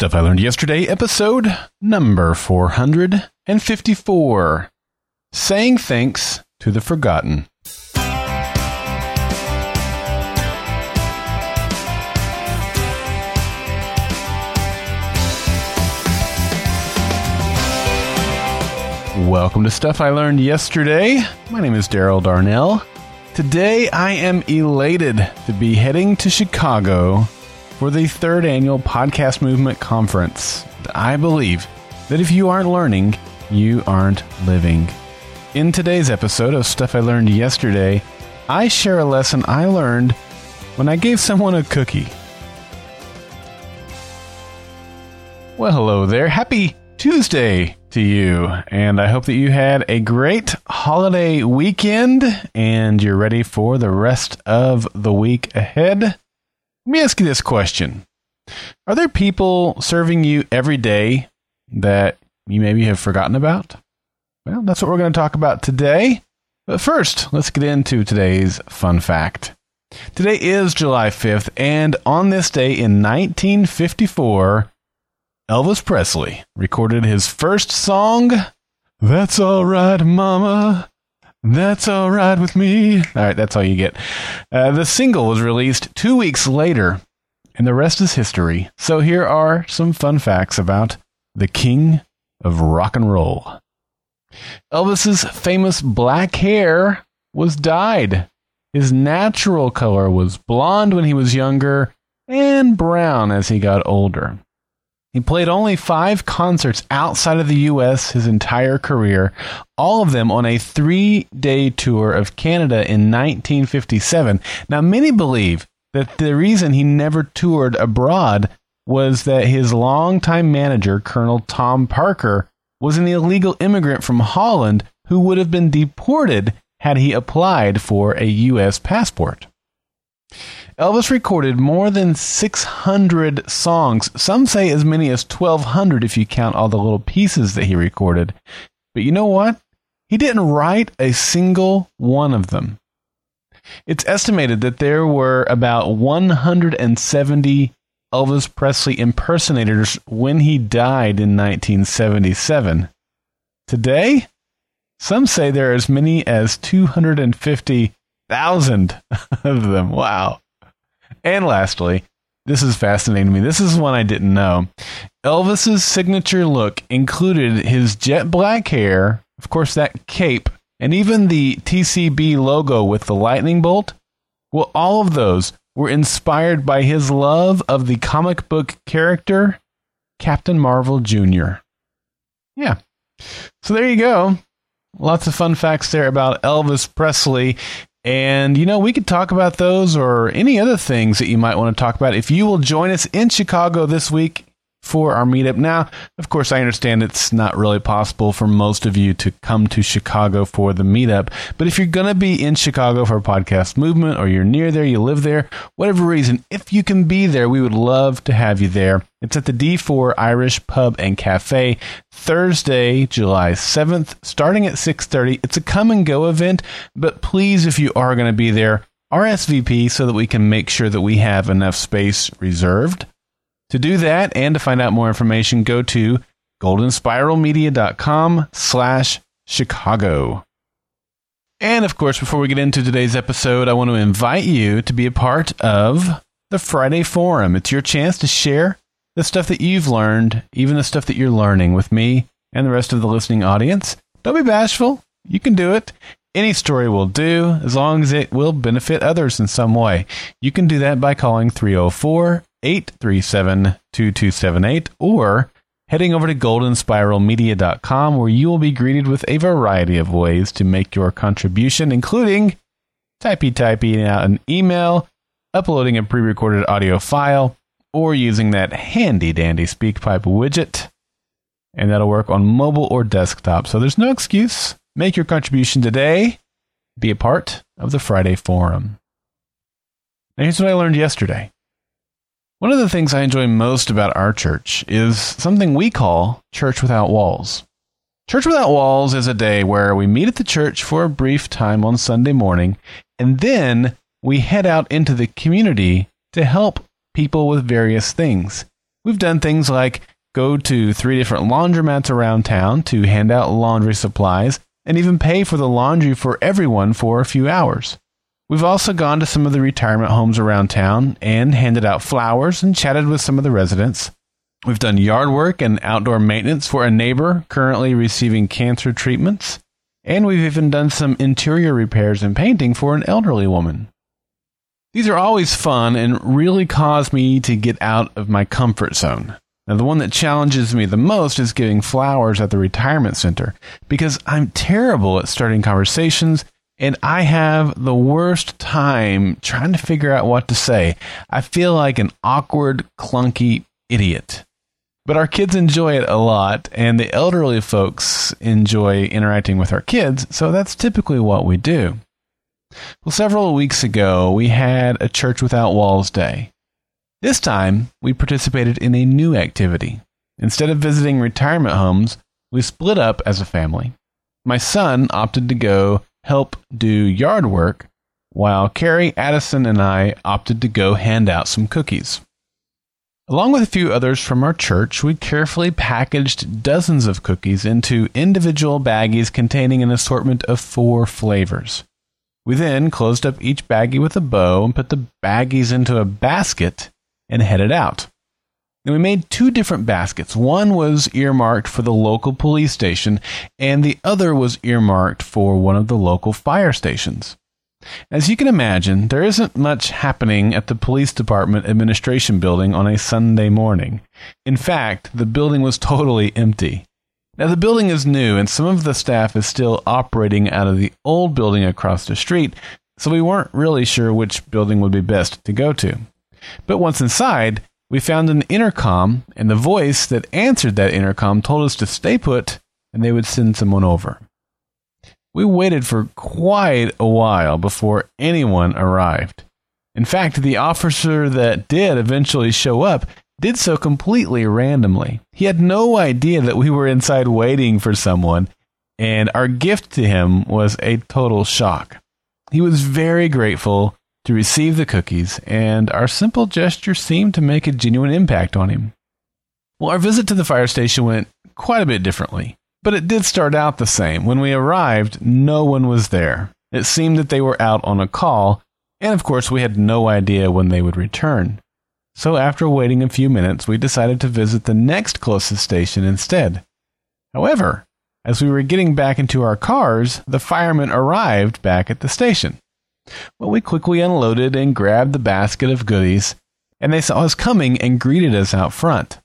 Stuff I Learned Yesterday, episode number 454 Saying Thanks to the Forgotten. Welcome to Stuff I Learned Yesterday. My name is Daryl Darnell. Today I am elated to be heading to Chicago for the third annual Podcast Movement Conference. I believe that if you aren't learning, you aren't living. In today's episode of Stuff I Learned Yesterday, I share a lesson I learned when I gave someone a cookie. Well, hello there. Happy Tuesday to you. And I hope that you had a great holiday weekend and you're ready for the rest of the week ahead. Let me ask you this question Are there people serving you every day that you maybe have forgotten about? Well, that's what we're going to talk about today. But first, let's get into today's fun fact. Today is July 5th, and on this day in 1954, Elvis Presley recorded his first song, That's Alright, Mama. That's all right with me. All right, that's all you get. Uh, the single was released two weeks later, and the rest is history. So here are some fun facts about the king of rock and roll. Elvis's famous black hair was dyed. His natural color was blonde when he was younger and brown as he got older. He played only five concerts outside of the U.S. his entire career, all of them on a three day tour of Canada in 1957. Now, many believe that the reason he never toured abroad was that his longtime manager, Colonel Tom Parker, was an illegal immigrant from Holland who would have been deported had he applied for a U.S. passport. Elvis recorded more than 600 songs. Some say as many as 1,200 if you count all the little pieces that he recorded. But you know what? He didn't write a single one of them. It's estimated that there were about 170 Elvis Presley impersonators when he died in 1977. Today, some say there are as many as 250,000 of them. Wow. And lastly, this is fascinating to me. This is one I didn't know. Elvis's signature look included his jet black hair, of course, that cape, and even the TCB logo with the lightning bolt. Well, all of those were inspired by his love of the comic book character Captain Marvel Jr. Yeah. So there you go. Lots of fun facts there about Elvis Presley. And, you know, we could talk about those or any other things that you might want to talk about. If you will join us in Chicago this week for our meetup. Now, of course, I understand it's not really possible for most of you to come to Chicago for the meetup. But if you're going to be in Chicago for a podcast movement or you're near there, you live there, whatever reason, if you can be there, we would love to have you there. It's at the D4 Irish Pub and Cafe, Thursday, July 7th, starting at 6:30. It's a come and go event, but please if you are going to be there, RSVP so that we can make sure that we have enough space reserved. To do that and to find out more information, go to goldenspiralmedia.com slash Chicago. And of course, before we get into today's episode, I want to invite you to be a part of the Friday Forum. It's your chance to share the stuff that you've learned, even the stuff that you're learning with me and the rest of the listening audience. Don't be bashful. You can do it. Any story will do as long as it will benefit others in some way. You can do that by calling 304 837 2278 or heading over to goldenspiralmedia.com where you will be greeted with a variety of ways to make your contribution, including typey typing out an email, uploading a pre recorded audio file, or using that handy dandy SpeakPipe widget. And that'll work on mobile or desktop. So there's no excuse. Make your contribution today. Be a part of the Friday Forum. Now, here's what I learned yesterday. One of the things I enjoy most about our church is something we call Church Without Walls. Church Without Walls is a day where we meet at the church for a brief time on Sunday morning, and then we head out into the community to help people with various things. We've done things like go to three different laundromats around town to hand out laundry supplies and even pay for the laundry for everyone for a few hours. We've also gone to some of the retirement homes around town and handed out flowers and chatted with some of the residents. We've done yard work and outdoor maintenance for a neighbor currently receiving cancer treatments. And we've even done some interior repairs and painting for an elderly woman. These are always fun and really cause me to get out of my comfort zone. Now, the one that challenges me the most is giving flowers at the retirement center because I'm terrible at starting conversations and I have the worst time trying to figure out what to say. I feel like an awkward, clunky idiot. But our kids enjoy it a lot, and the elderly folks enjoy interacting with our kids, so that's typically what we do. Well, several weeks ago, we had a Church Without Walls Day. This time, we participated in a new activity. Instead of visiting retirement homes, we split up as a family. My son opted to go help do yard work, while Carrie, Addison, and I opted to go hand out some cookies. Along with a few others from our church, we carefully packaged dozens of cookies into individual baggies containing an assortment of four flavors. We then closed up each baggie with a bow and put the baggies into a basket and headed out. And we made two different baskets. One was earmarked for the local police station, and the other was earmarked for one of the local fire stations. As you can imagine, there isn't much happening at the police department administration building on a Sunday morning. In fact, the building was totally empty. Now, the building is new, and some of the staff is still operating out of the old building across the street, so we weren't really sure which building would be best to go to. But once inside, we found an intercom, and the voice that answered that intercom told us to stay put and they would send someone over. We waited for quite a while before anyone arrived. In fact, the officer that did eventually show up did so completely randomly. He had no idea that we were inside waiting for someone, and our gift to him was a total shock. He was very grateful to receive the cookies, and our simple gesture seemed to make a genuine impact on him. Well, our visit to the fire station went quite a bit differently. But it did start out the same. When we arrived, no one was there. It seemed that they were out on a call, and of course, we had no idea when they would return. So, after waiting a few minutes, we decided to visit the next closest station instead. However, as we were getting back into our cars, the firemen arrived back at the station. Well, we quickly unloaded and grabbed the basket of goodies, and they saw us coming and greeted us out front.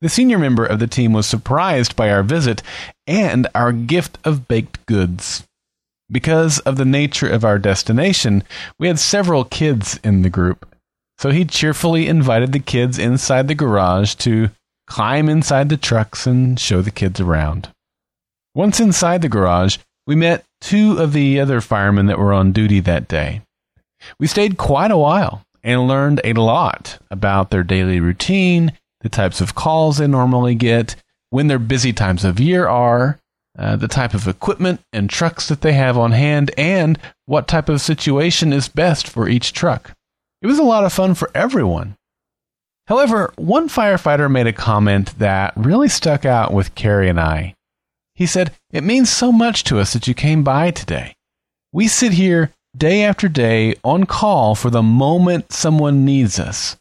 The senior member of the team was surprised by our visit and our gift of baked goods. Because of the nature of our destination, we had several kids in the group. So he cheerfully invited the kids inside the garage to climb inside the trucks and show the kids around. Once inside the garage, we met two of the other firemen that were on duty that day. We stayed quite a while and learned a lot about their daily routine the types of calls they normally get, when their busy times of year are, uh, the type of equipment and trucks that they have on hand, and what type of situation is best for each truck. It was a lot of fun for everyone. However, one firefighter made a comment that really stuck out with Carrie and I. He said, It means so much to us that you came by today. We sit here day after day on call for the moment someone needs us.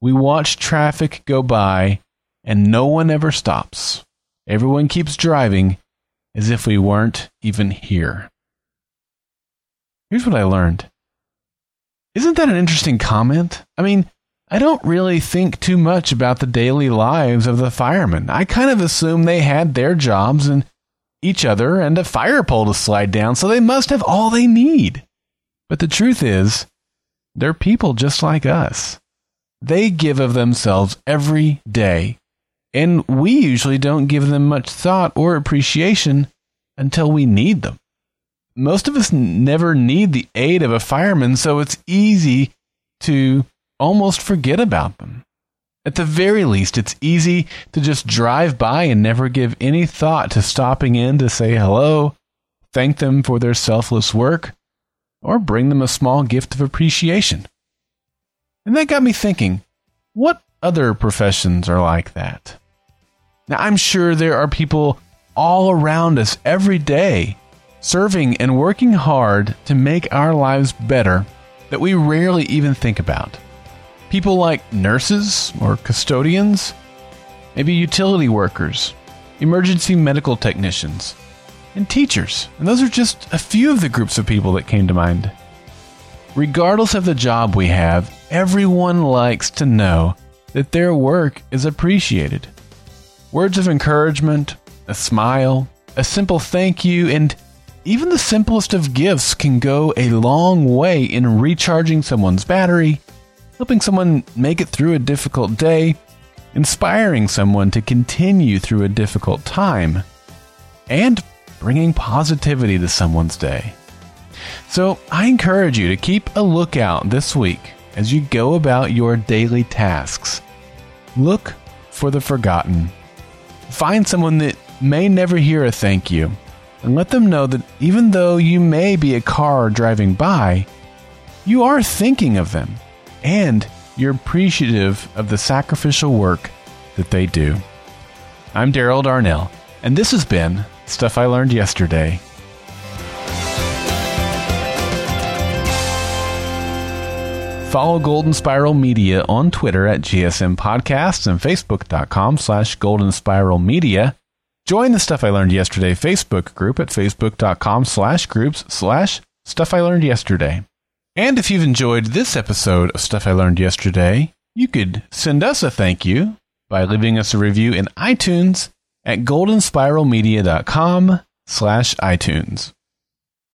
We watch traffic go by and no one ever stops. Everyone keeps driving as if we weren't even here. Here's what I learned. Isn't that an interesting comment? I mean, I don't really think too much about the daily lives of the firemen. I kind of assume they had their jobs and each other and a fire pole to slide down, so they must have all they need. But the truth is, they're people just like us they give of themselves every day. And we usually don't give them much thought or appreciation until we need them. Most of us never need the aid of a fireman, so it's easy to almost forget about them. At the very least, it's easy to just drive by and never give any thought to stopping in to say hello, thank them for their selfless work, or bring them a small gift of appreciation. And that got me thinking what other professions are like that. Now, I'm sure there are people all around us every day serving and working hard to make our lives better that we rarely even think about. People like nurses or custodians, maybe utility workers, emergency medical technicians, and teachers. And those are just a few of the groups of people that came to mind. Regardless of the job we have, everyone likes to know that their work is appreciated. Words of encouragement, a smile, a simple thank you, and even the simplest of gifts can go a long way in recharging someone's battery, helping someone make it through a difficult day, inspiring someone to continue through a difficult time, and bringing positivity to someone's day. So I encourage you to keep a lookout this week as you go about your daily tasks. Look for the forgotten. Find someone that may never hear a thank you and let them know that even though you may be a car driving by, you are thinking of them and you're appreciative of the sacrificial work that they do. I'm Daryl Darnell, and this has been Stuff I Learned Yesterday. Follow Golden Spiral Media on Twitter at GSM Podcasts and Facebook.com slash Golden Spiral Media. Join the Stuff I Learned Yesterday Facebook group at facebook.com slash groups slash Stuff I Learned Yesterday. And if you've enjoyed this episode of Stuff I Learned Yesterday, you could send us a thank you by leaving us a review in iTunes at goldenspiralmedia.com slash iTunes.